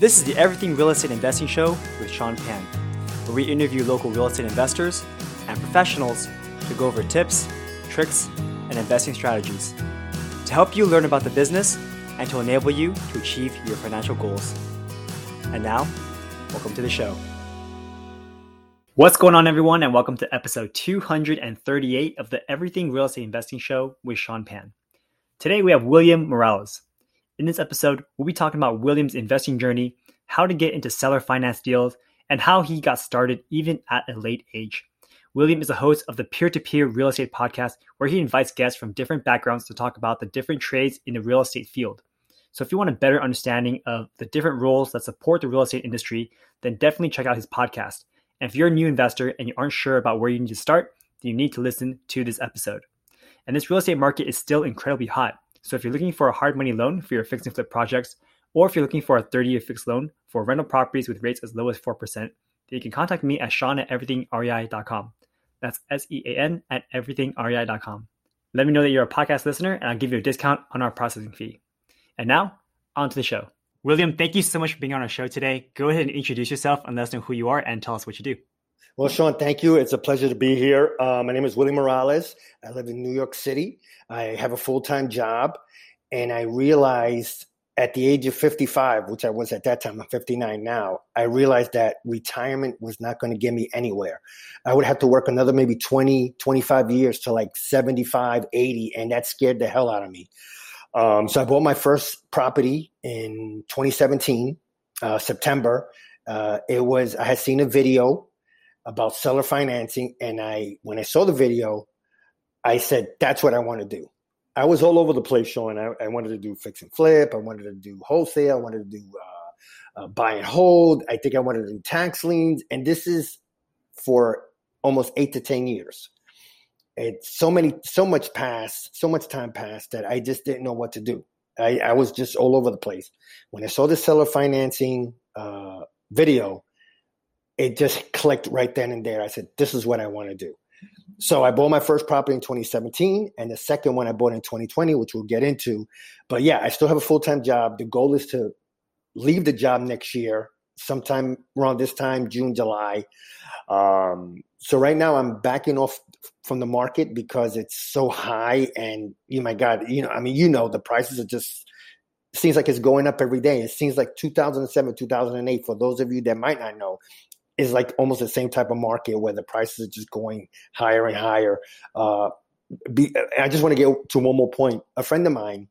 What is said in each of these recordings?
This is the Everything Real Estate Investing Show with Sean Pan, where we interview local real estate investors and professionals to go over tips, tricks, and investing strategies to help you learn about the business and to enable you to achieve your financial goals. And now, welcome to the show. What's going on, everyone, and welcome to episode 238 of the Everything Real Estate Investing Show with Sean Pan. Today, we have William Morales. In this episode, we'll be talking about William's investing journey, how to get into seller finance deals, and how he got started even at a late age. William is the host of the Peer to Peer Real Estate Podcast, where he invites guests from different backgrounds to talk about the different trades in the real estate field. So, if you want a better understanding of the different roles that support the real estate industry, then definitely check out his podcast. And if you're a new investor and you aren't sure about where you need to start, then you need to listen to this episode. And this real estate market is still incredibly hot. So if you're looking for a hard money loan for your fix and flip projects, or if you're looking for a 30 year fixed loan for rental properties with rates as low as 4%, then you can contact me at Sean at everythingrei.com. That's S E A N at everythingrei.com. Let me know that you're a podcast listener and I'll give you a discount on our processing fee. And now, on to the show. William, thank you so much for being on our show today. Go ahead and introduce yourself and let us know who you are and tell us what you do. Well, Sean, thank you. It's a pleasure to be here. Uh, my name is Willie Morales. I live in New York City. I have a full time job, and I realized at the age of 55, which I was at that time, I'm 59 now, I realized that retirement was not going to get me anywhere. I would have to work another maybe 20, 25 years to like 75, 80, and that scared the hell out of me. Um, so I bought my first property in 2017, uh, September. Uh, it was, I had seen a video about seller financing. And I, when I saw the video, I said, that's what I want to do. I was all over the place, Sean. I, I wanted to do fix and flip. I wanted to do wholesale. I wanted to do uh, uh, buy and hold. I think I wanted to do tax liens. And this is for almost eight to 10 years. It's so many, so much passed, so much time passed that I just didn't know what to do. I, I was just all over the place. When I saw the seller financing uh, video, it just clicked right then and there. I said, this is what I want to do. So I bought my first property in 2017 and the second one I bought in 2020, which we'll get into. But yeah, I still have a full time job. The goal is to leave the job next year, sometime around this time, June, July. Um, so right now I'm backing off from the market because it's so high and oh my God, you know, I mean, you know, the prices are just seems like it's going up every day. It seems like 2007, 2008, for those of you that might not know, is like almost the same type of market where the prices are just going higher and higher. Uh, be, I just want to get to one more point. A friend of mine,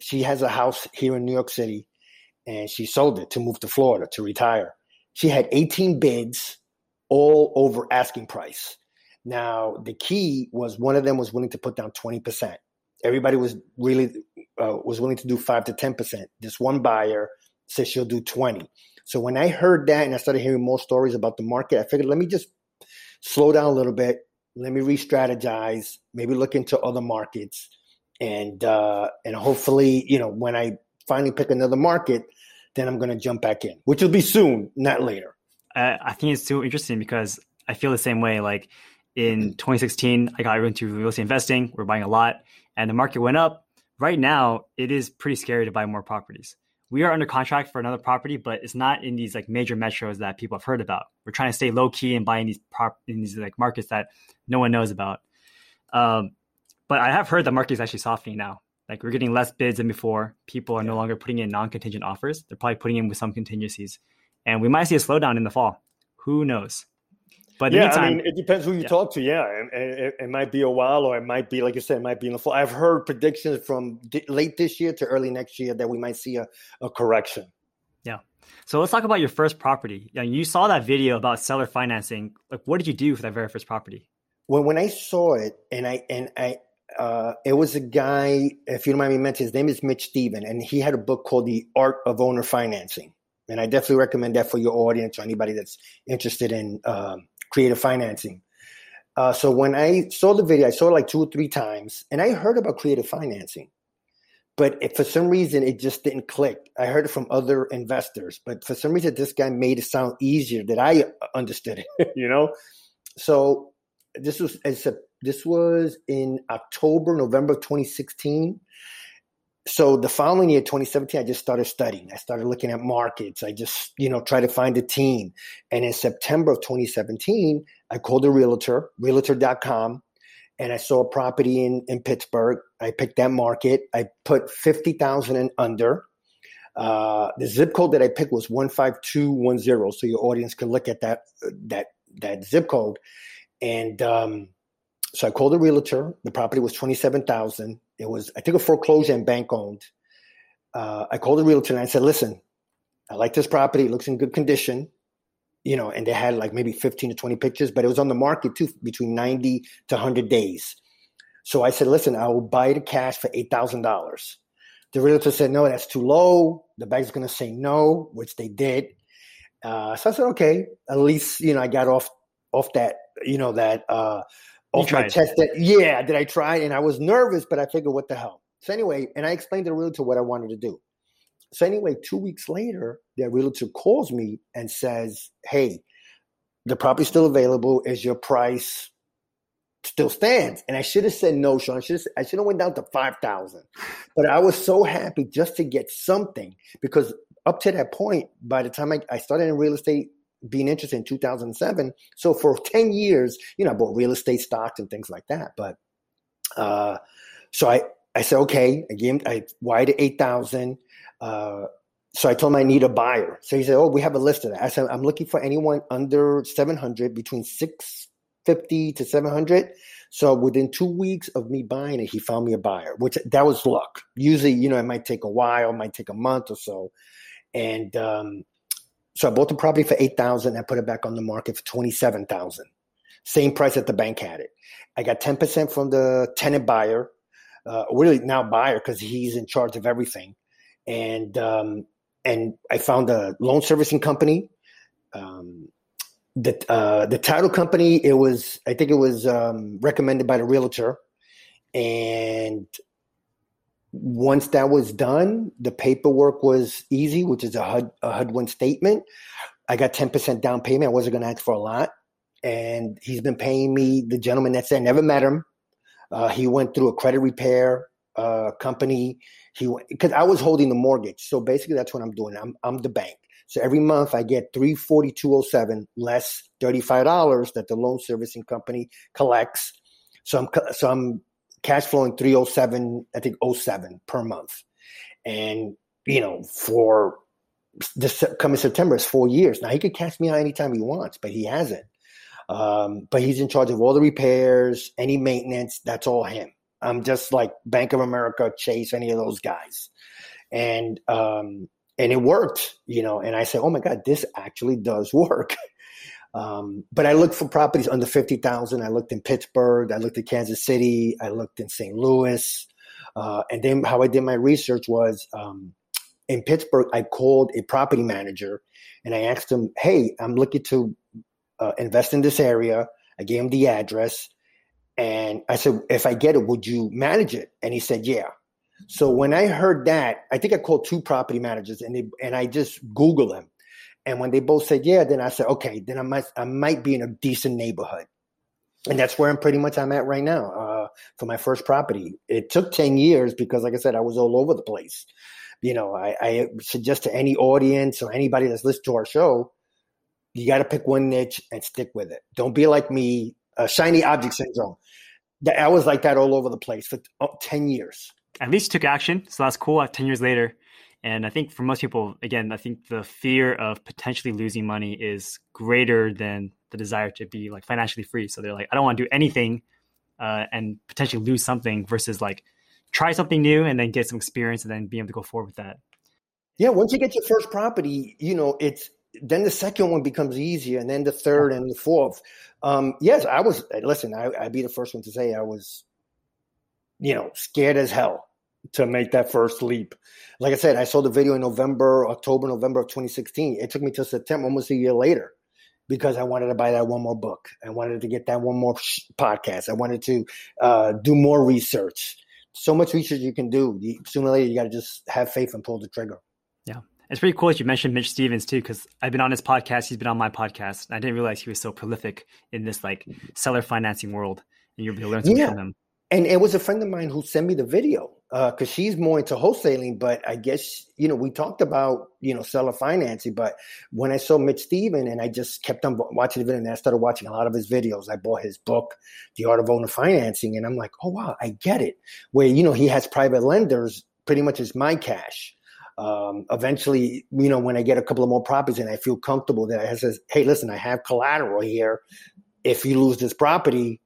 she has a house here in New York City, and she sold it to move to Florida to retire. She had 18 bids, all over asking price. Now the key was one of them was willing to put down 20 percent. Everybody was really uh, was willing to do five to 10 percent. This one buyer said she'll do 20. So when I heard that and I started hearing more stories about the market, I figured let me just slow down a little bit. Let me re-strategize. Maybe look into other markets, and uh, and hopefully, you know, when I finally pick another market, then I'm going to jump back in, which will be soon, not later. Uh, I think it's so interesting because I feel the same way. Like in 2016, I got into real estate investing. We're buying a lot, and the market went up. Right now, it is pretty scary to buy more properties we are under contract for another property, but it's not in these like major metros that people have heard about. We're trying to stay low key and buying these prop in these like markets that no one knows about. Um, but I have heard the market is actually softening now. Like we're getting less bids than before. People are yeah. no longer putting in non-contingent offers. They're probably putting in with some contingencies, and we might see a slowdown in the fall. Who knows? But yeah, meantime, I mean, it depends who you yeah. talk to. Yeah, it, it, it, might be a while, or it might be, like you said, it might be in the fall. I've heard predictions from late this year to early next year that we might see a, a correction. Yeah. So let's talk about your first property. You saw that video about seller financing. Like, what did you do for that very first property? Well, when I saw it, and I and I, uh, it was a guy. If you don't mind me mentioning, his name is Mitch Stephen, and he had a book called The Art of Owner Financing. And I definitely recommend that for your audience or anybody that's interested in um, creative financing. Uh, so when I saw the video, I saw it like two or three times, and I heard about creative financing, but for some reason it just didn't click. I heard it from other investors, but for some reason this guy made it sound easier that I understood it. you know, so this was as a, this was in October, November of 2016. So the following year, 2017, I just started studying. I started looking at markets. I just, you know, tried to find a team. And in September of 2017, I called a realtor, realtor.com, and I saw a property in, in Pittsburgh. I picked that market. I put 50,000 and under. Uh, the zip code that I picked was 15210. So your audience can look at that, that, that zip code. And, um, so I called a realtor. The property was 27,000 it was I think a foreclosure and bank owned. Uh, I called the realtor and I said, "Listen, I like this property. It looks in good condition." You know, and they had like maybe 15 to 20 pictures, but it was on the market too between 90 to 100 days. So I said, listen, I will buy the cash for $8,000. The realtor said, no, that's too low. The bank's going to say no, which they did. Uh, so I said, okay, at least, you know, I got off, off that, you know, that, uh, my chest that yeah, did I try? And I was nervous, but I figured what the hell. So anyway, and I explained to the realtor what I wanted to do. So anyway, two weeks later, the realtor calls me and says, Hey, the property's still available. Is your price still stands? And I should have said no, Sean. I should have, I should have went down to five thousand. But I was so happy just to get something because up to that point, by the time I, I started in real estate being interested in 2007. So for 10 years, you know, I bought real estate stocks and things like that. But uh, so I, I said, okay, again, I wired 8,000. Uh, so I told him I need a buyer. So he said, oh, we have a list of that. I said, I'm looking for anyone under 700, between 650 to 700. So within two weeks of me buying it, he found me a buyer, which that was luck. Usually, you know, it might take a while, it might take a month or so. And um, so I bought the property for eight thousand. I put it back on the market for twenty seven thousand. Same price that the bank had it. I got ten percent from the tenant buyer, uh, really now buyer because he's in charge of everything, and um, and I found a loan servicing company. Um, the uh, the title company it was I think it was um, recommended by the realtor, and once that was done, the paperwork was easy, which is a HUD, a HUD one statement. I got 10% down payment. I wasn't going to ask for a lot. And he's been paying me, the gentleman that's there, never met him. Uh, he went through a credit repair uh, company. He because I was holding the mortgage. So basically, that's what I'm doing. I'm, I'm the bank. So every month I get 34207 less $35 that the loan servicing company collects. So I'm so I'm cash flowing 307, I think 07 per month. And, you know, for this coming September, is four years. Now he could cash me out anytime he wants, but he hasn't. Um, but he's in charge of all the repairs, any maintenance, that's all him. I'm just like Bank of America, Chase, any of those guys. And um, and it worked, you know, and I said, Oh my God, this actually does work. Um, but I looked for properties under 50,000. I looked in Pittsburgh. I looked at Kansas City. I looked in St. Louis. Uh, and then how I did my research was um, in Pittsburgh, I called a property manager and I asked him, Hey, I'm looking to uh, invest in this area. I gave him the address. And I said, If I get it, would you manage it? And he said, Yeah. So when I heard that, I think I called two property managers and they, and I just Googled them and when they both said yeah, then I said, okay, then I might I might be in a decent neighborhood. And that's where I'm pretty much I'm at right now uh, for my first property. It took 10 years because, like I said, I was all over the place. You know, I, I suggest to any audience or anybody that's listened to our show, you got to pick one niche and stick with it. Don't be like me, uh, shiny object syndrome. I was like that all over the place for oh, 10 years. At least took action. So that's cool. 10 years later, and I think for most people, again, I think the fear of potentially losing money is greater than the desire to be like financially free. So they're like, I don't want to do anything uh, and potentially lose something versus like try something new and then get some experience and then be able to go forward with that. Yeah, once you get your first property, you know, it's then the second one becomes easier and then the third and the fourth. Um, yes, I was, listen, I, I'd be the first one to say I was, you know, scared as hell to make that first leap. Like I said, I saw the video in November, October, November of 2016. It took me to September, almost a year later, because I wanted to buy that one more book. I wanted to get that one more podcast. I wanted to uh, do more research. So much research you can do. You, sooner or later, you got to just have faith and pull the trigger. Yeah. It's pretty cool that you mentioned Mitch Stevens too, because I've been on his podcast. He's been on my podcast. I didn't realize he was so prolific in this like seller financing world. And you'll be able to learn something yeah. from him and it was a friend of mine who sent me the video because uh, she's more into wholesaling. But I guess you know we talked about you know seller financing. But when I saw Mitch Stephen and I just kept on watching the video, and I started watching a lot of his videos. I bought his book, The Art of Owner Financing, and I'm like, oh wow, I get it. Where you know he has private lenders, pretty much as my cash. Um, eventually, you know, when I get a couple of more properties and I feel comfortable that I says, hey, listen, I have collateral here. If you lose this property,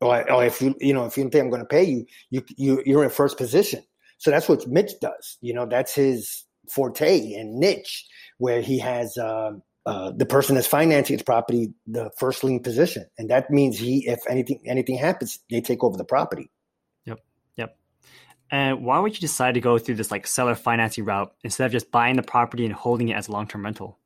or, or if you you know if you think I'm going to pay you, you you you're in first position. So that's what Mitch does. You know, that's his forte and niche, where he has uh, uh, the person that's financing his property the first lien position, and that means he, if anything anything happens, they take over the property. Yep, yep. And why would you decide to go through this like seller financing route instead of just buying the property and holding it as a long term rental?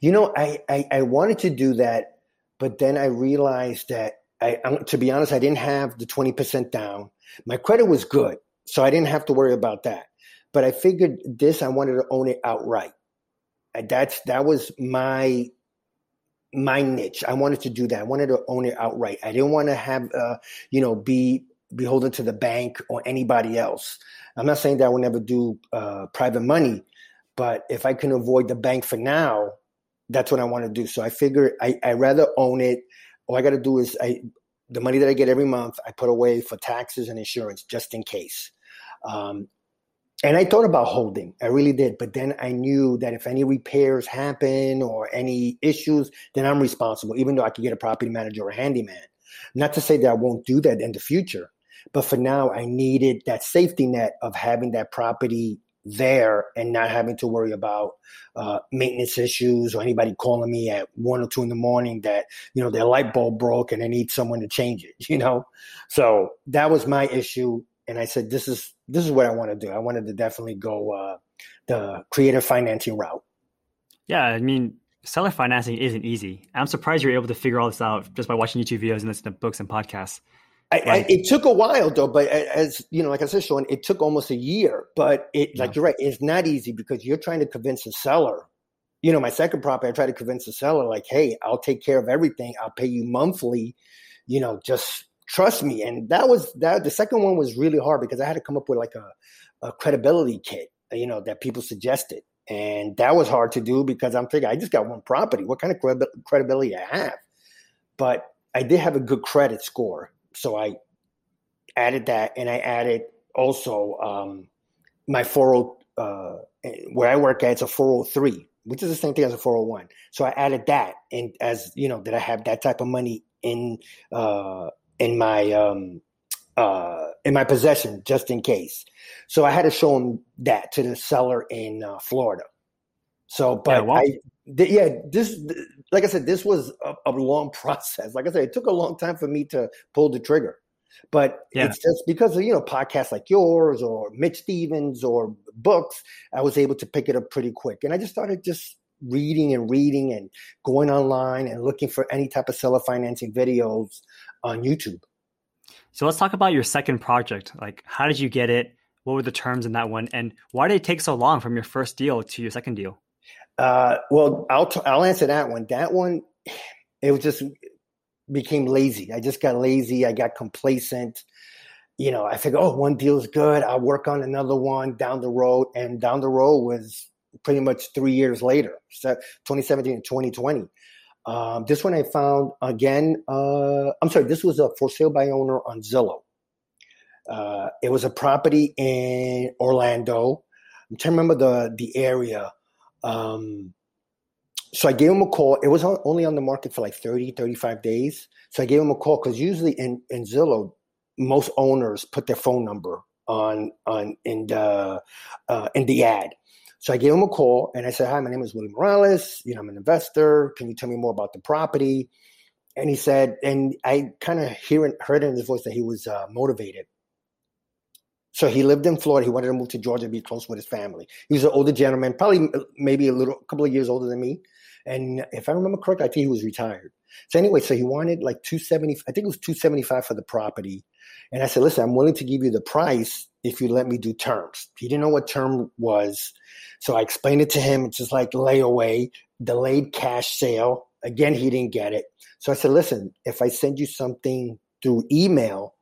You know, I, I I wanted to do that, but then I realized that I, to be honest, I didn't have the 20% down. My credit was good, so I didn't have to worry about that. But I figured this, I wanted to own it outright. That's that was my my niche. I wanted to do that. I wanted to own it outright. I didn't want to have, uh, you know, be beholden to the bank or anybody else. I'm not saying that I will never do uh, private money, but if I can avoid the bank for now, that's what I want to do. So I figured I I rather own it all I got to do is I the money that I get every month I put away for taxes and insurance just in case. Um, and I thought about holding, I really did, but then I knew that if any repairs happen or any issues, then I'm responsible, even though I could get a property manager or a handyman. Not to say that I won't do that in the future, but for now, I needed that safety net of having that property there and not having to worry about uh, maintenance issues or anybody calling me at one or two in the morning that you know their light bulb broke and they need someone to change it you know? So that was my issue and i said this is this is what i want to do. I wanted to definitely go uh, the creative financing route. Yeah i mean seller financing isn't easy. I'm surprised you're able to figure all this out just by watching youtube videos and listening to books and podcasts I, I, it took a while though, but uh, as you know, like I said, Sean, it took almost a year. But it, yeah. like you're right, it's not easy because you're trying to convince the seller. You know, my second property, I tried to convince the seller, like, "Hey, I'll take care of everything. I'll pay you monthly. You know, just trust me." And that was that. The second one was really hard because I had to come up with like a, a credibility kit. You know, that people suggested, and that was hard to do because I'm thinking I just got one property. What kind of credibility I have? But I did have a good credit score so I added that, and I added also um, my 40 uh, where I work at. It's a 403, which is the same thing as a 401. So I added that, and as you know, that I have that type of money in uh, in my um, uh, in my possession just in case. So I had to show him that to the seller in uh, Florida. So, but yeah, well, I, th- yeah, this, th- like I said, this was a, a, long process. Like I said, it took a long time for me to pull the trigger. But yeah. it's just because of you know podcasts like yours or Mitch Stevens or books, I was able to pick it up pretty quick, and I just started just reading and reading and going online and looking for any type of seller financing videos on YouTube. So let's talk about your second project. Like, how did you get it? What were the terms in that one, and why did it take so long from your first deal to your second deal? Uh, well, I'll t- I'll answer that one. That one, it was just became lazy. I just got lazy. I got complacent. You know, I think, oh, one deal is good. I'll work on another one down the road. And down the road was pretty much three years later, so 2017 and 2020. Um, this one I found again. Uh, I'm sorry, this was a for sale by owner on Zillow. Uh, it was a property in Orlando. I'm trying to remember the the area. Um, so I gave him a call. It was only on the market for like 30, 35 days. So I gave him a call because usually in, in Zillow, most owners put their phone number on on in the uh, in the ad. So I gave him a call and I said, "Hi, my name is Willie Morales. You know, I'm an investor. Can you tell me more about the property?" And he said, and I kind of hear heard in his voice that he was uh, motivated. So he lived in Florida. He wanted to move to Georgia to be close with his family. He was an older gentleman, probably maybe a little, a couple of years older than me. And if I remember correctly, I think he was retired. So anyway, so he wanted like 270, I think it was 275 for the property. And I said, listen, I'm willing to give you the price if you let me do terms. He didn't know what term was. So I explained it to him. It's just like layaway, delayed cash sale. Again, he didn't get it. So I said, listen, if I send you something through email,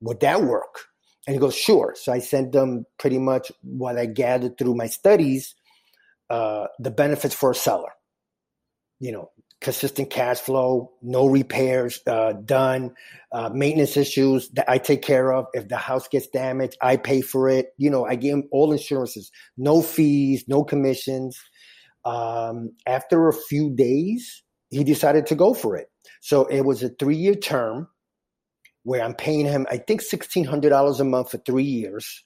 would that work? And he goes, sure. So I sent them pretty much what I gathered through my studies, uh, the benefits for a seller. You know, consistent cash flow, no repairs uh, done, uh, maintenance issues that I take care of. If the house gets damaged, I pay for it. You know, I give him all insurances, no fees, no commissions. Um, after a few days, he decided to go for it. So it was a three year term where I'm paying him, I think, $1,600 a month for three years.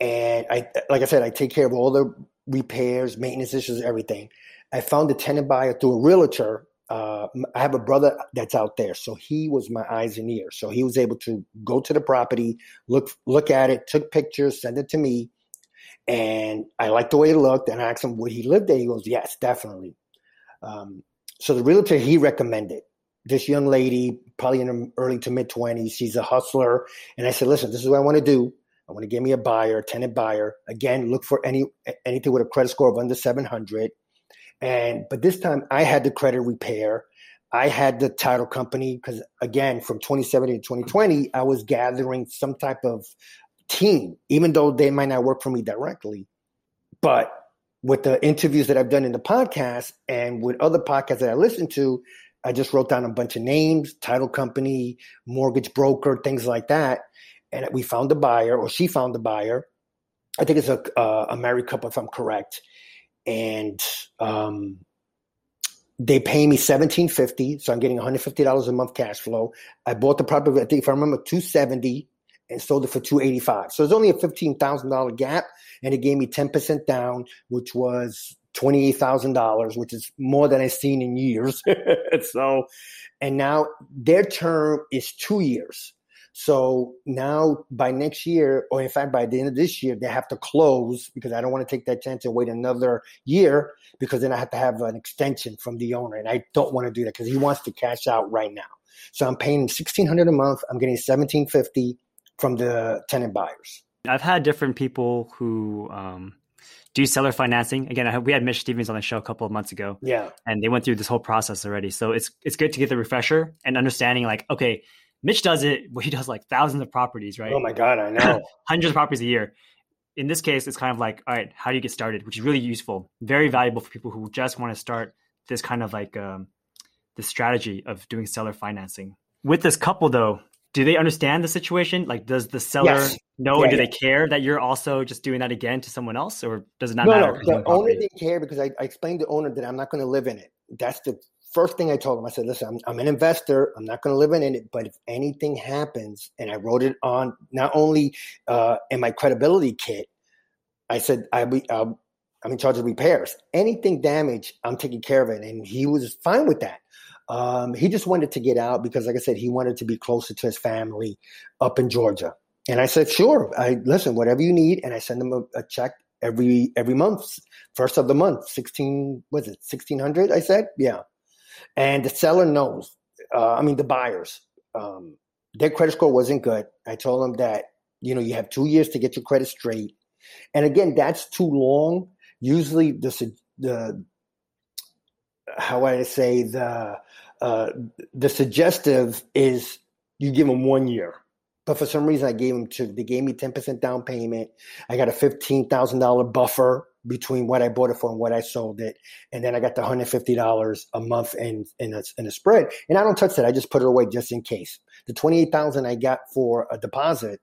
And I, like I said, I take care of all the repairs, maintenance issues, everything. I found a tenant buyer through a realtor. Uh, I have a brother that's out there, so he was my eyes and ears. So he was able to go to the property, look look at it, took pictures, send it to me, and I liked the way it looked. And I asked him would he live there. He goes, yes, definitely. Um, so the realtor he recommended this young lady, probably in her early to mid twenties. She's a hustler, and I said, listen, this is what I want to do. I want to get me a buyer, a tenant buyer. Again, look for any anything with a credit score of under seven hundred and but this time I had the credit repair. I had the title company because again, from 2017 to 2020, I was gathering some type of team, even though they might not work for me directly. But with the interviews that I've done in the podcast and with other podcasts that I listen to, I just wrote down a bunch of names, title company, mortgage broker, things like that. And we found a buyer, or she found a buyer. I think it's a, uh, a married couple, if I'm correct and um, they pay me seventeen fifty, so I'm getting one hundred fifty dollars a month cash flow. I bought the property, I think if I remember, two seventy, and sold it for two eighty five. So it's only a fifteen thousand dollar gap, and it gave me ten percent down, which was twenty eight thousand dollars, which is more than I've seen in years. so, and now their term is two years. So now by next year, or in fact by the end of this year, they have to close because I don't want to take that chance and wait another year because then I have to have an extension from the owner, and I don't want to do that because he wants to cash out right now. So I'm paying sixteen hundred a month. I'm getting seventeen fifty from the tenant buyers. I've had different people who um, do seller financing. Again, I, we had Mitch Stevens on the show a couple of months ago. Yeah, and they went through this whole process already. So it's it's good to get the refresher and understanding like okay Mitch does it, well, he does like thousands of properties, right? Oh my God, I know. Hundreds of properties a year. In this case, it's kind of like, all right, how do you get started? Which is really useful, very valuable for people who just want to start this kind of like um, the strategy of doing seller financing. With this couple, though, do they understand the situation? Like, does the seller yes. know, yeah, and do yeah. they care that you're also just doing that again to someone else, or does it not no, matter? No, the owner didn't care because I, I explained to the owner that I'm not going to live in it. That's the first thing I told him, I said, listen, I'm, I'm an investor. I'm not going to live in it, but if anything happens, and I wrote it on not only uh, in my credibility kit, I said, I be, uh, I'm in charge of repairs. Anything damaged, I'm taking care of it. And he was fine with that. Um, he just wanted to get out because, like I said, he wanted to be closer to his family up in Georgia. And I said, sure. I listen, whatever you need, and I send him a, a check every every month, first of the month, sixteen. Was it sixteen hundred? I said, yeah and the seller knows. Uh, I mean, the buyers, um, their credit score wasn't good. I told them that you know you have two years to get your credit straight, and again, that's too long. Usually, the the how I say the uh, the suggestive is you give them one year. But for some reason, I gave them two. They gave me ten percent down payment. I got a fifteen thousand dollar buffer between what I bought it for and what I sold it, and then I got the hundred fifty dollars a month in in a, in a spread. And I don't touch that. I just put it away just in case. The twenty eight thousand I got for a deposit,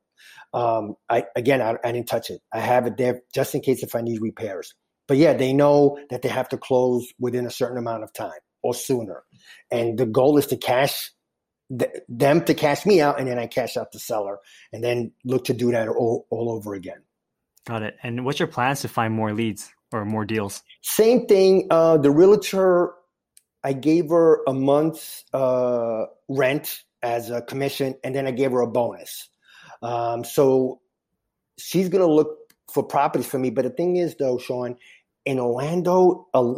um, I again I, I didn't touch it. I have it there just in case if I need repairs. But yeah, they know that they have to close within a certain amount of time or sooner, and the goal is to cash them to cash me out, and then I cash out the seller, and then look to do that all, all over again. Got it. And what's your plans to find more leads or more deals? Same thing. Uh, the realtor, I gave her a month's uh, rent as a commission, and then I gave her a bonus. Um, so she's going to look for properties for me. But the thing is, though, Sean, in Orlando, uh,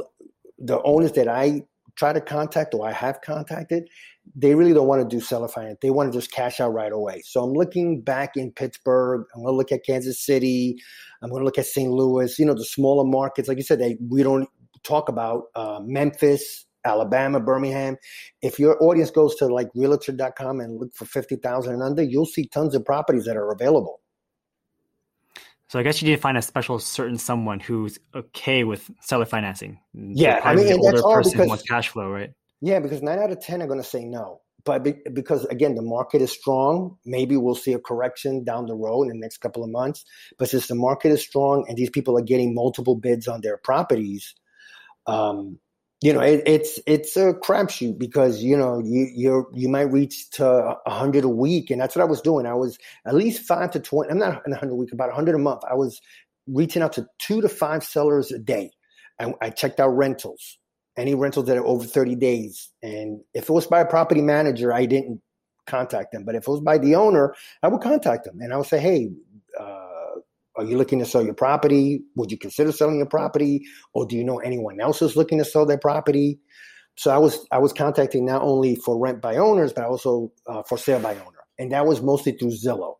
the owners that I try to contact or I have contacted, they really don't want to do seller finance. They want to just cash out right away. So I'm looking back in Pittsburgh. I'm going to look at Kansas City. I'm going to look at St. Louis. You know, the smaller markets, like you said, they, we don't talk about uh, Memphis. Alabama, Birmingham. If your audience goes to like realtor.com and look for 50,000 and under, you'll see tons of properties that are available. So I guess you need to find a special certain someone who's okay with seller financing. Yeah, I mean, the older that's all person because, wants cash flow, right? Yeah, because nine out of ten are going to say no. But be, because again, the market is strong, maybe we'll see a correction down the road in the next couple of months. But since the market is strong and these people are getting multiple bids on their properties, um, you know, it, it's it's a crapshoot because you know you you you might reach to hundred a week, and that's what I was doing. I was at least five to twenty. I'm not hundred a week, about hundred a month. I was reaching out to two to five sellers a day. I, I checked out rentals, any rentals that are over thirty days, and if it was by a property manager, I didn't contact them. But if it was by the owner, I would contact them and I would say, hey. Are you looking to sell your property? Would you consider selling your property? Or do you know anyone else who's looking to sell their property? So I was I was contacting not only for rent by owners, but also uh, for sale by owner, and that was mostly through Zillow.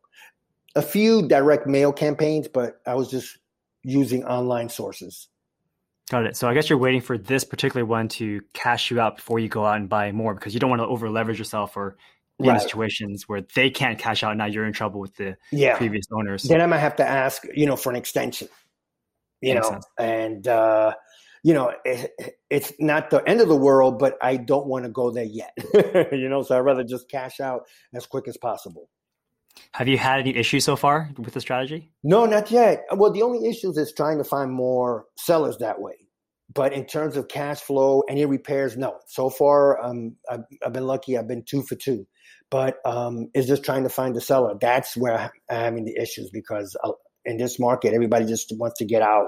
A few direct mail campaigns, but I was just using online sources. Got it. So I guess you're waiting for this particular one to cash you out before you go out and buy more because you don't want to over leverage yourself or in Right. situations where they can't cash out. Now you're in trouble with the Yeah. previous owners. Then I might have to ask, you know, for an extension. You Makes know, sense. and uh, you know, it, it's not the end of the world, but I don't want to go there yet. you know, so I'd rather just cash out as quick as possible. Have you had any issues so far with the strategy? No, not yet. Well, the only issues is trying to find more sellers that way. But in terms of cash flow, any repairs, no. So far, um, I've, I've been lucky. I've been two for two. But um, it's just trying to find a seller. That's where I'm having the issues because uh, in this market, everybody just wants to get out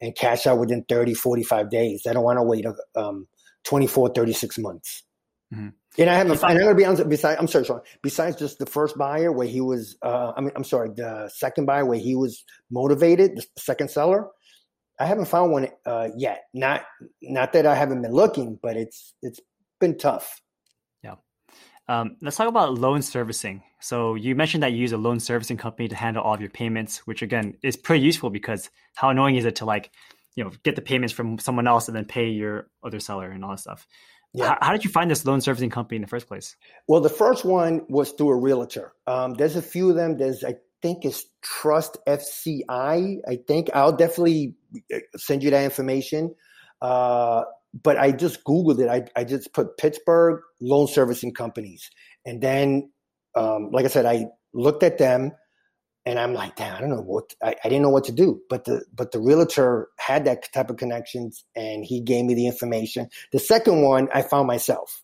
and cash out within 30, 45 days. They don't want to wait um, 24, 36 months. Mhm. And I haven't, and I'm going to be honest, besides, I'm sorry, Sean, besides just the first buyer where he was, uh, I mean, I'm sorry, the second buyer where he was motivated, the second seller, I haven't found one uh, yet. Not, not that I haven't been looking, but it's, it's been tough. Yeah. Um, let's talk about loan servicing. So you mentioned that you use a loan servicing company to handle all of your payments, which again is pretty useful because how annoying is it to like, you know, get the payments from someone else and then pay your other seller and all that stuff. Yeah. How, how did you find this loan servicing company in the first place? Well, the first one was through a realtor. Um, there's a few of them. There's, I think it's Trust FCI. I think I'll definitely send you that information. Uh, but I just Googled it. I, I just put Pittsburgh loan servicing companies. And then, um, like I said, I looked at them and I'm like, damn, I don't know what, I, I didn't know what to do. But the, but the realtor had that type of connections and he gave me the information. The second one I found myself.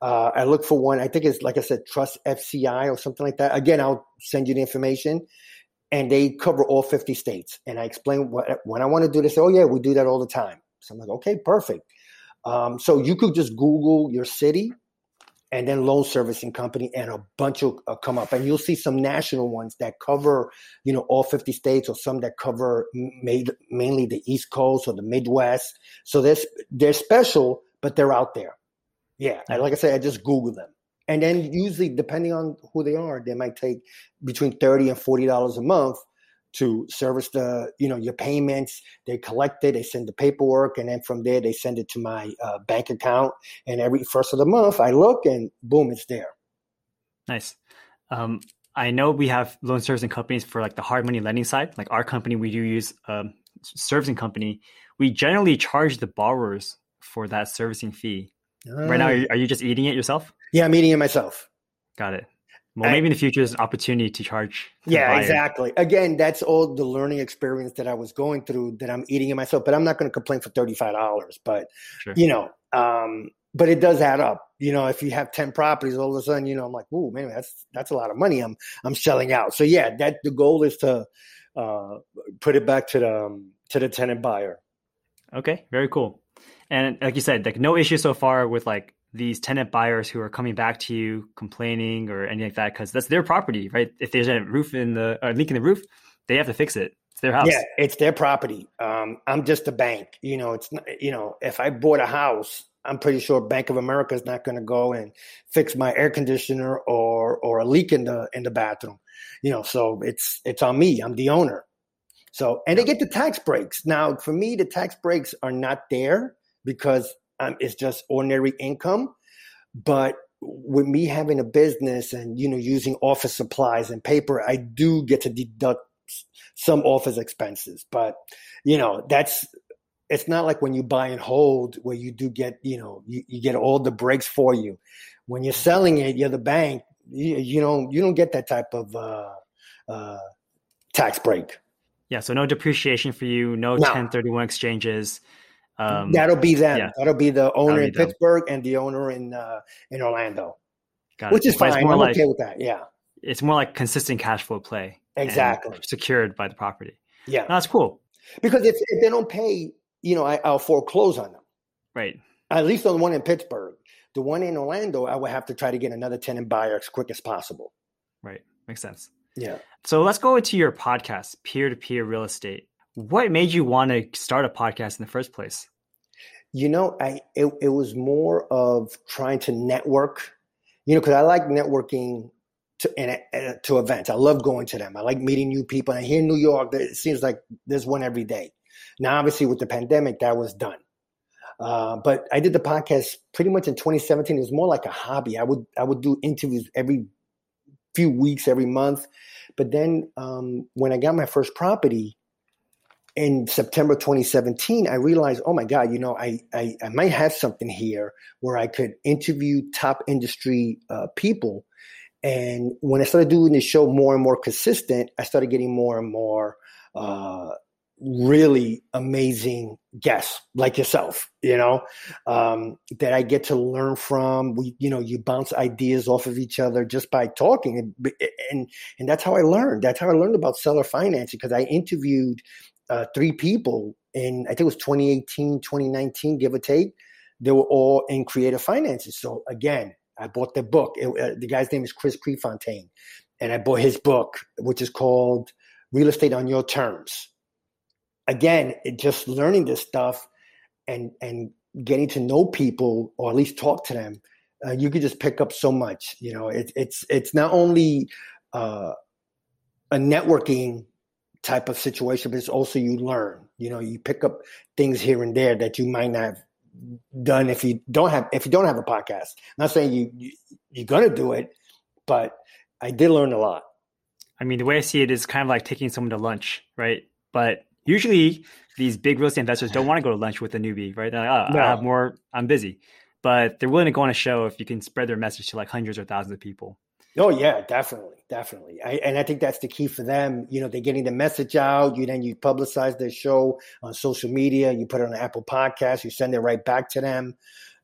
Uh, I look for one. I think it's like I said, Trust FCI or something like that. Again, I'll send you the information, and they cover all fifty states. And I explain what when I want to do. Say, "Oh yeah, we do that all the time." So I'm like, "Okay, perfect." Um, so you could just Google your city, and then loan servicing company, and a bunch will uh, come up, and you'll see some national ones that cover, you know, all fifty states, or some that cover made, mainly the East Coast or the Midwest. So they're they're special, but they're out there. Yeah, and like I said, I just Google them, and then usually, depending on who they are, they might take between thirty and forty dollars a month to service the, you know, your payments. They collect it, they send the paperwork, and then from there they send it to my uh, bank account. And every first of the month, I look, and boom, it's there. Nice. Um, I know we have loan servicing companies for like the hard money lending side. Like our company, we do use a servicing company. We generally charge the borrowers for that servicing fee. Right now, are you, are you just eating it yourself? Yeah, I'm eating it myself. Got it. Well, I- maybe in the future there's an opportunity to charge. Yeah, exactly. Again, that's all the learning experience that I was going through that I'm eating it myself. But I'm not going to complain for thirty five dollars. But Sure. you know, um, but it does add up. You know, if you have ten properties, all of a sudden, you know, I'm like, ooh, man, that's that's a lot of money. I'm I'm shelling out. So yeah, that the goal is to uh, put it back to the um, to the tenant buyer. Okay, very cool. And like you said, like no issue so far with like these tenant buyers who are coming back to you complaining or anything like that because that's their property, right? If there's a roof in the or leak in the roof, they have to fix it. It's their house. Yeah, it's their property. Um, I'm just a bank. You know, it's not, you know, if I bought a house, I'm pretty sure Bank of America is not going to go and fix my air conditioner or or a leak in the in the bathroom. You know, so it's it's on me. I'm the owner. So and they get the tax breaks. Now, for me, the tax breaks are not there because um, it's just ordinary income. But with me having a business and you know using office supplies and paper, I do get to deduct some office expenses. But you know that's it's not like when you buy and hold where you do get you know you, you get all the breaks for you. When you're selling it, you're the bank. You, you don't you don't get that type of uh, uh, tax break. Yeah, so no depreciation for you, no, no. 1031 exchanges. Um, That'll be them. Yeah. That'll be the owner be in them. Pittsburgh and the owner in uh, in Orlando, Got which it. is fine. I'm like, okay with that. Yeah, it's more like consistent cash flow play. Exactly, secured by the property. Yeah, no, that's cool. Because if, if they don't pay, you know, I, I'll foreclose on them. Right. At least on the one in Pittsburgh. The one in Orlando, I would have to try to get another tenant buyer as quick as possible. Right. Makes sense. Yeah. So let's go into your podcast, Peer to Peer Real Estate. What made you want to start a podcast in the first place? You know, I it, it was more of trying to network. You know, because I like networking to and to events. I love going to them. I like meeting new people. And here in New York, it seems like there's one every day. Now, obviously, with the pandemic, that was done. Uh, but I did the podcast pretty much in 2017. It was more like a hobby. I would I would do interviews every few weeks, every month. But then um, when I got my first property in September 2017, I realized, oh my God, you know, I, I, I might have something here where I could interview top industry uh, people. And when I started doing the show more and more consistent, I started getting more and more uh, really amazing guests like yourself, you know, um, that I get to learn from. We, you know, you bounce ideas off of each other just by talking, and and, and that's how I learned. That's how I learned about seller financing because I interviewed uh, three people in I think it was 2018, 2019, give or take. They were all in creative finances. So again, I bought the book. It, uh, the guy's name is Chris Prefontaine, and I bought his book, which is called Real Estate on Your Terms again, it just learning this stuff and and getting to know people or at least talk to them, uh, you could just pick up so much. You know, it, it's it's not only uh, a networking type of situation, but it's also you learn. You know, you pick up things here and there that you might not have done if you don't have if you don't have a podcast. I'm not saying you, you you're gonna do it, but I did learn a lot. I mean, the way I see it is kind of like taking someone to lunch, right? But usually these big real estate investors don't want to go to lunch with a newbie, right? They're like, oh, no. I have more, I'm busy. But they're willing to go on a show if you can spread their message to like hundreds or thousands of people. Oh yeah, definitely, definitely. I, and I think that's the key for them. You know, they're getting the message out. You then you publicize their show on social media. You put it on Apple Podcasts. You send it right back to them.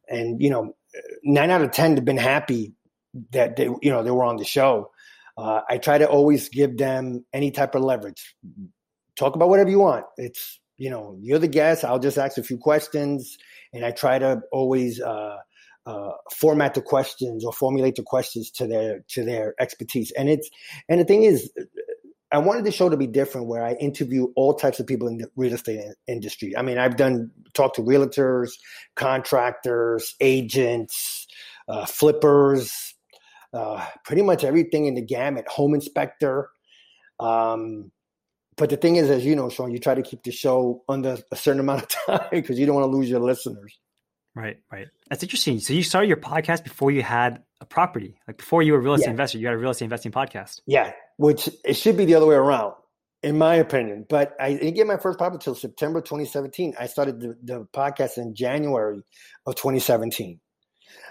And you know, nine out of ten have been happy that they, you know, they were on the show. Uh, I try to always give them any type of leverage talk about whatever you want. It's you know you're the guest. I'll just ask a few questions, and I try to always uh, uh, format the questions or formulate the questions to their to their expertise. And it's and the thing is. I wanted the show to be different where I interview all types of people in the real estate industry. I mean, I've done talk to realtors, contractors, agents, uh, flippers, uh, pretty much everything in the gamut, home inspector. Um, but the thing is, as you know, Sean, you try to keep the show under a certain amount of time because you don't want to lose your listeners. Right, right. That's interesting. So you started your podcast before you had a property, like before you were a real estate yeah. investor. You had a real estate investing podcast. Yeah, which it should be the other way around, in my opinion. But I didn't get my first property until September 2017. I started the, the podcast in January of 2017.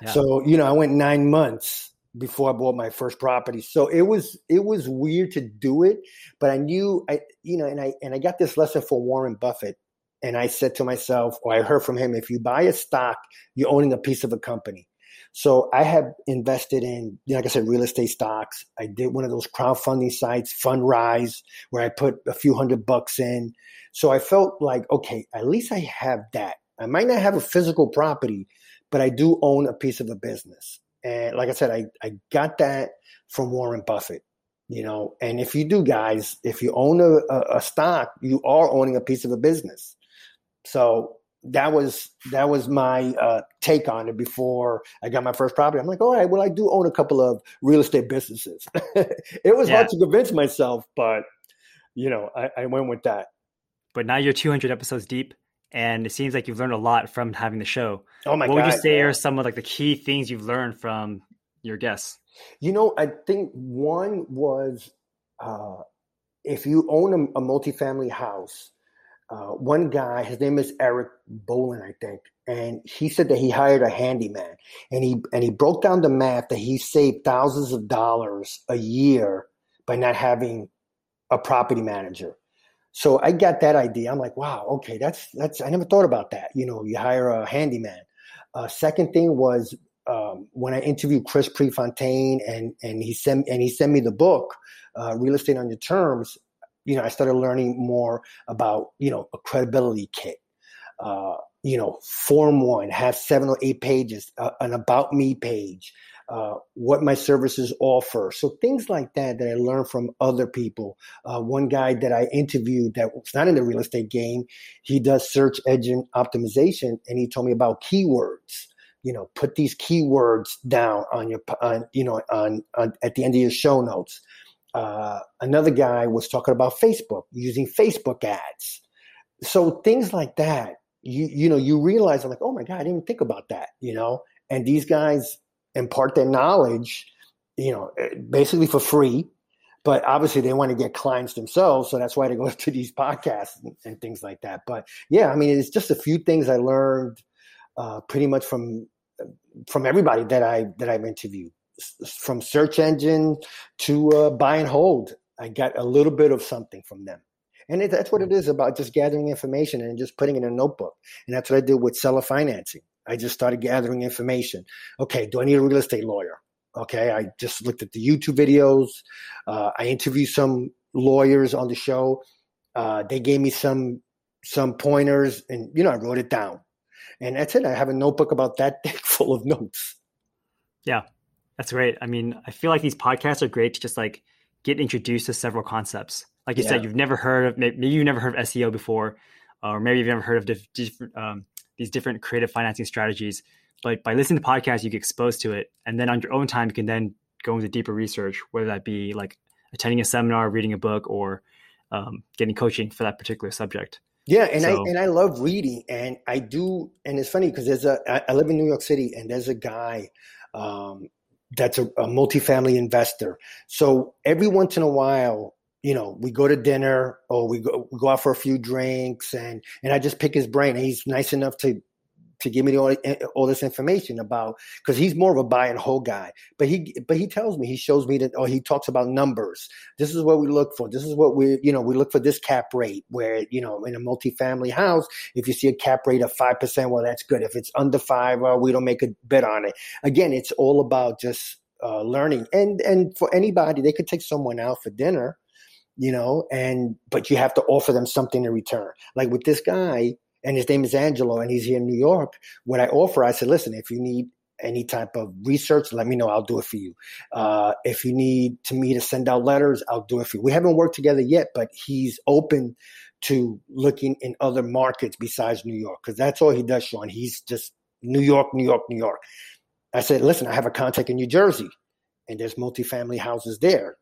Yeah. So you know, I went nine months before I bought my first property. So it was it was weird to do it, but I knew I you know, and I and I got this lesson for Warren Buffett. And I said to myself, or I heard from him, if you buy a stock, you're owning a piece of a company. So I have invested in, like I said, real estate stocks. I did one of those crowdfunding sites, Fundrise, where I put a few hundred bucks in. So I felt like, okay, at least I have that. I might not have a physical property, but I do own a piece of a business. And like I said, I, I got that from Warren Buffett, you know. And if you do, guys, if you own a, a, a stock, you are owning a piece of a business. So that was that was my uh, take on it before I got my first property. I'm like, all right, well, I do own a couple of real estate businesses. it was yeah. hard to convince myself, but you know, I, I went with that. But now you're 200 episodes deep and it seems like you've learned a lot from having the show. Oh my what god! What would you say are some of like the key things you've learned from your guests? You know, I think one was uh, if you own a, a multifamily house, uh, one guy, his name is Eric Bolin, I think, and he said that he hired a handyman, and he and he broke down the math that he saved thousands of dollars a year by not having a property manager. So I got that idea. I'm like, wow, okay, that's that's I never thought about that. You know, you hire a handyman. Uh, second thing was um, when I interviewed Chris Prefontaine and and he sent and he sent me the book, uh, Real Estate on Your Terms. You know, I started learning more about you know a credibility kit. Uh, you know, Form One has seven or eight pages, uh, an About Me page, uh, what my services offer. So things like that that I learned from other people. Uh, one guy that I interviewed that was not in the real estate game, he does search engine optimization, and he told me about keywords you know put these keywords down on your on you know on, on at the end of your show notes uh, another guy was talking about facebook using facebook ads. So things like that you you know you realize i'm like oh my god i didn't even think about that you know? And these guys impart their knowledge you know eh, basically for free but obviously they want to get clients themselves so that's why they go to these podcasts and, and things like that. But yeah i mean it's just a few things i learned uh, pretty much from from everybody that I that I've interviewed, from search engine to uh, buy and hold. I got a little bit of something from them, and it, that's what it is about just gathering information and just putting it in a notebook. And that's what I did with seller financing. I just started gathering information. Okay, do I need a real estate lawyer? Okay, I just looked at the YouTube videos. Uh, I interviewed some lawyers on the show. Uh, they gave me some some pointers, and you know I wrote it down. And that's it. I have a notebook about that thick full of notes. Yeah, that's great. I mean, I feel like these podcasts are great to just like get introduced to several concepts. Like you yeah. said, you've never heard of maybe you've never heard of SEO before, or maybe you've never heard of diff- different um, these different creative financing strategies. But by listening to podcasts, you get exposed to it, and then on your own time, you can then go into deeper research, whether that be like attending a seminar, reading a book, or um, getting coaching for that particular subject. Yeah, and so, I and I love reading, and I do, and it's funny because there's a I live in New York City, and there's a guy um, that's a, a multifamily investor. So every once in a while, you know, we go to dinner or we go we go out for a few drinks, and and I just pick his brain. He's nice enough to to give me all, all this information about because he's more of a buy and hold guy. But he but he tells me he shows me that or he talks about numbers. This is what we look for. This is what we you know we look for this cap rate where you know in a multifamily house if you see a cap rate of five percent, well that's good. If it's under five, well we don't make a bet on it. Again, it's all about just uh, learning and and for anybody they could take someone out for dinner you know and but you have to offer them something in return like with this guy and his name is Angelo, and he's here in New York. What I offer, I said, listen, if you need any type of research, let me know. I'll do it for you. Uh, if you need to me to send out letters, I'll do it for you. We haven't worked together yet, but he's open to looking in other markets besides New York because that's all he does, Sean. He's just New York, New York, New York. I said, listen, I have a contact in New Jersey, and there's multifamily houses there.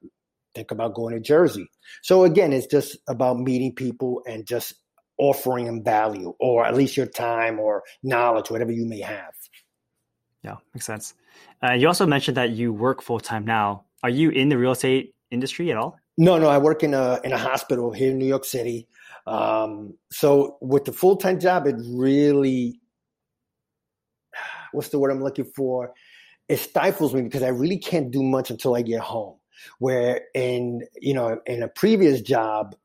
Think about going to Jersey. So again, it's just about meeting people and just offering them value or at least your time or knowledge, whatever you may have. Yeah, makes sense. Uh, you also mentioned that you work full time now. Are you in the real estate industry at all? No, no. I work in a in a hospital here in New York City. Um, so with the full time job, it really what's the word I'm looking for? It stifles me because I really can't do much until I get home. Where in you know in a previous job,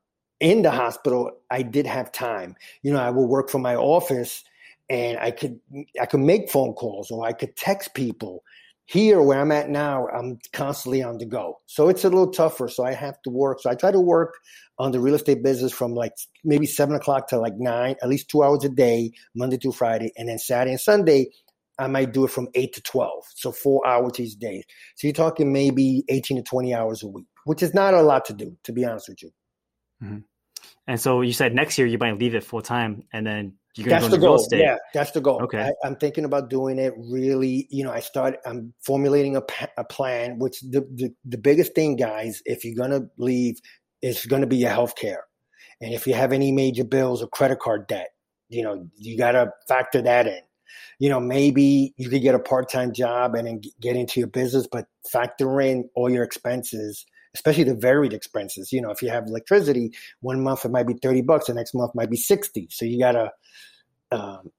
in the hospital, I did have time. You know, I would work from my office and I could I could make phone calls or I could text people. Here where I'm at now, I'm constantly on the go. So it's a little tougher. So I have to work. So I try to work on the real estate business from like maybe seven o'clock to like nine, at least two hours a day, Monday through Friday. And then Saturday and Sunday, I might do it from eight to 12. So four hours each day. So you're talking maybe 18 to 20 hours a week, which is not a lot to do, to be honest with you. Mm-hmm. And so you said next year you might leave it full time, and then you're going to go the goal. Yeah, that's the goal. Okay, I, am thinking about doing it. Really, you know, I start. I'm formulating a, a plan. Which the, the the biggest thing, guys, if you're gonna leave, is going to be your health care, and if you have any major bills or credit card debt, You know, you got to factor that in. You know, maybe you could get a part time job and then get into your business, but factor in all your expenses, especially the varied expenses. You know, if you have electricity, one month it might be 30 bucks, the next month might be 60. So you got to, um,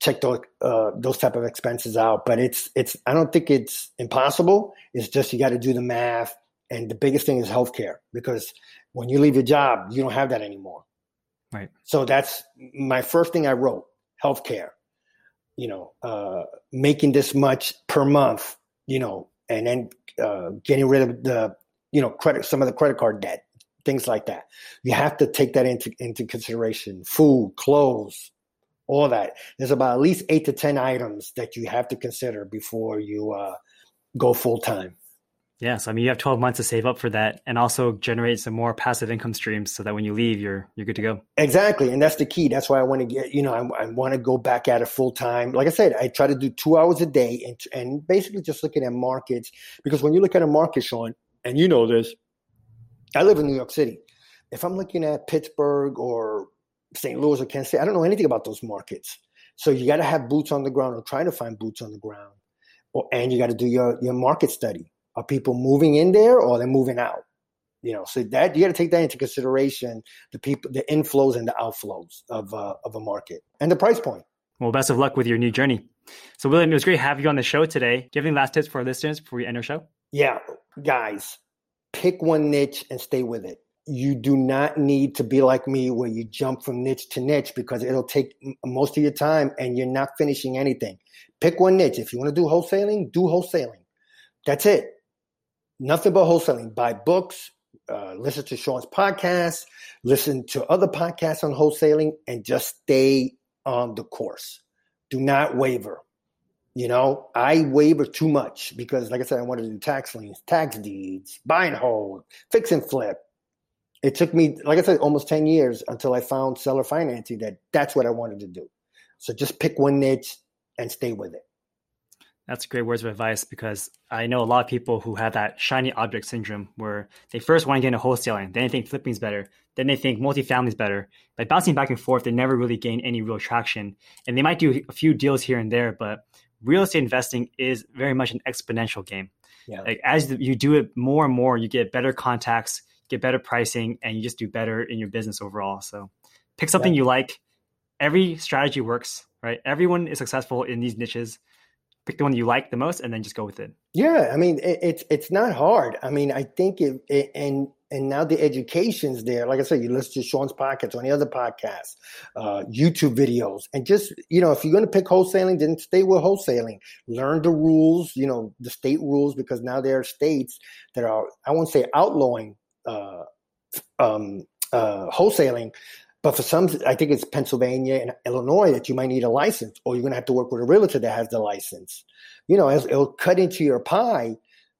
check those uh, those type of expenses out. But it's it's I don't think it's impossible. It's just you got to do the math. And the biggest thing is healthcare because when you leave your job, you don't have that anymore. Right. So that's my first thing I wrote: healthcare. You know, uh, making this much per month. You know, and then uh, getting rid of the you know credit some of the credit card debt, things like that. You have to take that into into consideration. Food, clothes, all that. There's about at least eight to 10 items that you have to consider before you uh, go full time. Yeah, so I mean, you have 12 months to save up for that, and also generate some more passive income streams, so that when you leave, you're you're good to go. Exactly, and that's the key. That's why I want to get, you know, I, I want to go back at it full time. Like I said, I try to do two hours a day, and and basically just looking at markets because when you look at a market, Sean, and you know this, I live in New York City. If I'm looking at Pittsburgh or St. Louis or Kansas City. I don't know anything about those markets. So you got to have boots on the ground or trying to find boots on the ground. Or, and you got to do your, your market study. Are people moving in there or are they're moving out? You know, so that you got to take that into consideration, the people, the inflows and the outflows of, uh, of a market and the price point. Well, best of luck with your new journey. So, William, it was great to have you on the show today. Do you have any last tips for our listeners before we end our show? Yeah, guys, pick one niche and stay with it you do not need to be like me where you jump from niche to niche because it'll take most of your time and you're not finishing anything. Pick one niche. If you want to do wholesaling, do wholesaling. That's it. Nothing but wholesaling. Buy books, uh, listen to Sean's podcast, listen to other podcasts on wholesaling, and just stay on the course. Do not waver. You know, I waver too much because, like I said, I wanted to do tax liens, tax deeds, buy and hold, fix and flip it took me, like I said, almost 10 years until I found seller financing that that's what I wanted to do. So just pick one niche and stay with it. That's great words of advice because I know a lot of people who have that shiny object syndrome where they first want to get into wholesaling, then they think flipping is better, then they think multifamily is better. By bouncing back and forth, they never really gain any real traction. And they might do a few deals here and there, but real estate investing is very much an exponential game. Yeah. Like as you do it more and more, you get better contacts, get better pricing, and you just do better in your business overall. So pick something yeah. you like. Every strategy works, right? Everyone is successful in these niches. Pick the one you like the most, and then just go with it. Yeah, I mean, it, it's it's not hard. I mean, I think it, it and and now the education's there. Like I said, you listen to Sean's podcast or any other podcasts, uh, YouTube videos, and just you know, if you're going to pick wholesaling, then stay with wholesaling. Learn the rules, you know, the state rules, because now there are states that are I won't say outlawing uh, um, uh, wholesaling. But for some, I think it's Pennsylvania and Illinois that you might need a license, or you're going to have to work with a realtor that has the license. You know, it'll cut into your pie,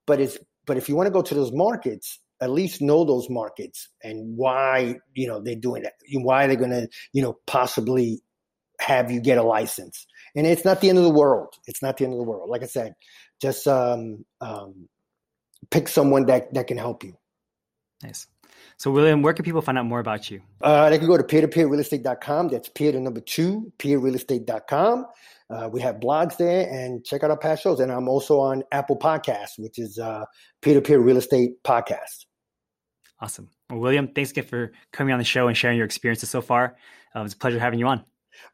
but it's but if you want to go to those markets, at least know those markets and why you know they're doing that, why they're going to you know possibly have you get a license. And it's not the end of the world. It's not the end of the world. Like I said, just um, um, pick someone that that can help you. Nice. So, William, where can people find out more about you? Uh, they can go to peertopeerrealestate.com. That's peer to number two, peerrealestate.com. Uh, we have blogs there and check out our past shows. And I'm also on Apple Podcasts, which is uh, peer to peer real estate podcast. Awesome. Well, William, thanks again for coming on the show and sharing your experiences so far. Uh, it was a pleasure having you on.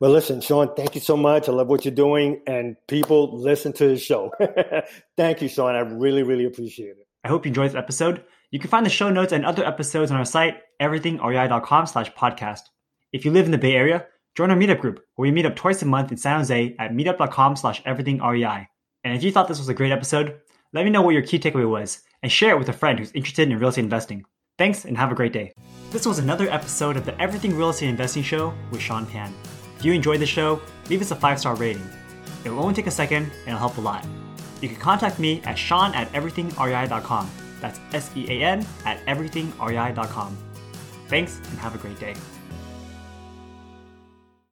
Well, listen, Sean, thank you so much. I love what you're doing, and people listen to the show. thank you, Sean. I really, really appreciate it. I hope you enjoyed this episode. You can find the show notes and other episodes on our site, everythingrei.com slash podcast. If you live in the Bay Area, join our meetup group where we meet up twice a month in San Jose at meetup.com slash everythingrei. And if you thought this was a great episode, let me know what your key takeaway was and share it with a friend who's interested in real estate investing. Thanks and have a great day. This was another episode of the Everything Real Estate Investing Show with Sean Pan. If you enjoyed the show, leave us a five star rating. It will only take a second and it'll help a lot. You can contact me at sean at everythingrei.com. That's S E A N at everythingrei.com. Thanks and have a great day.